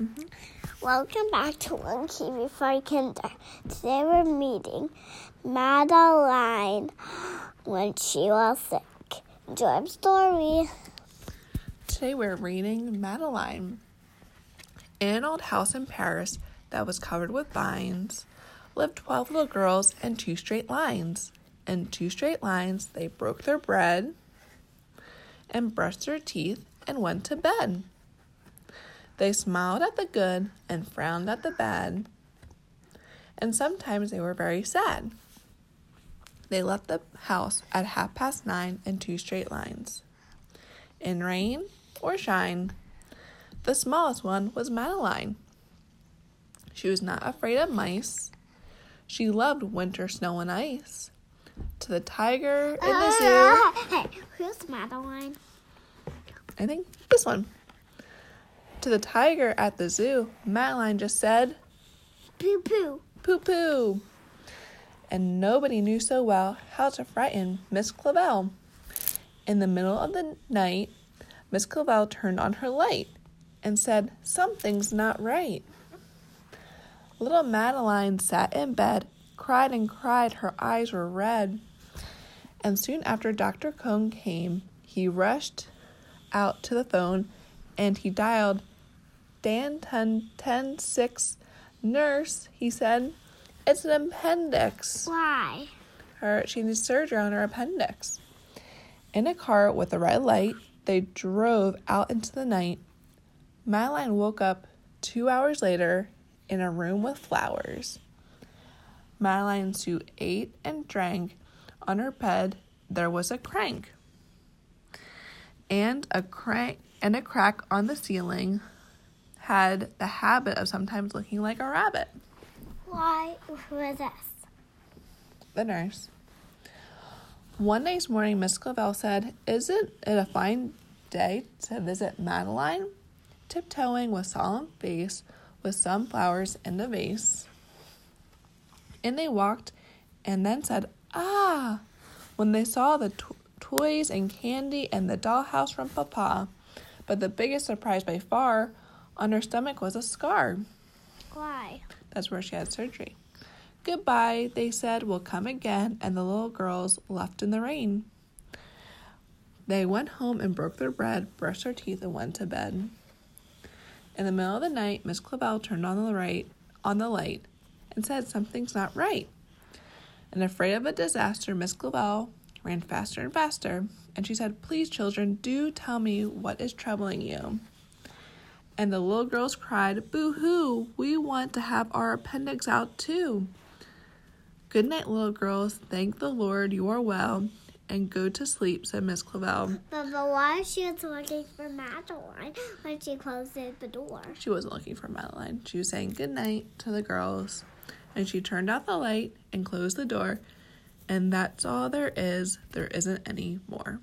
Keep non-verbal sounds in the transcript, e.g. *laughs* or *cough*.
Mm-hmm. Welcome back to One Key Before Kinder. Today we're meeting Madeline when she was sick. Enjoy story. Today we're reading Madeline. In an old house in Paris that was covered with vines lived 12 little girls and two straight lines. In two straight lines, they broke their bread and brushed their teeth and went to bed. They smiled at the good and frowned at the bad, and sometimes they were very sad. They left the house at half past nine in two straight lines. In rain or shine, the smallest one was Madeline. She was not afraid of mice. She loved winter snow and ice. To the tiger in the zoo. Hey, *laughs* who's Madeline? I think this one. To the tiger at the zoo, Madeline just said, Poo poo. poo poo. And nobody knew so well how to frighten Miss Clavel. In the middle of the night, Miss Clavel turned on her light and said, Something's not right. Little Madeline sat in bed, cried and cried, her eyes were red. And soon after Dr. Cohn came, he rushed out to the phone and he dialed Dan 10 10 6 nurse, he said. It's an appendix. Why? Her she needs surgery on her appendix. In a car with a red light, they drove out into the night. Madeline woke up two hours later in a room with flowers. Madeline Sue ate and drank. On her bed there was a crank. And a crank and a crack on the ceiling had the habit of sometimes looking like a rabbit. Why? Who is this? the nurse. One nice morning, Miss Clavel said, Isn't it a fine day to visit Madeline? Tiptoeing with solemn face, with some flowers in the vase. And they walked and then said, Ah! when they saw the to- toys and candy and the dollhouse from Papa. But the biggest surprise by far, on her stomach was a scar. Why? That's where she had surgery. Goodbye, they said, we'll come again, and the little girls left in the rain. They went home and broke their bread, brushed their teeth, and went to bed. In the middle of the night, Miss Clavel turned on the right on the light and said something's not right. And afraid of a disaster, Miss Clavel ran faster and faster, and she said, Please, children, do tell me what is troubling you. And the little girls cried, Boo hoo, we want to have our appendix out too. Good night, little girls. Thank the Lord you are well, and go to sleep, said Miss Clavel. But, but why she was looking for Madeline when she closed the door? She wasn't looking for Madeline. She was saying good night to the girls, and she turned out the light and closed the door. And that's all there is. There isn't any more.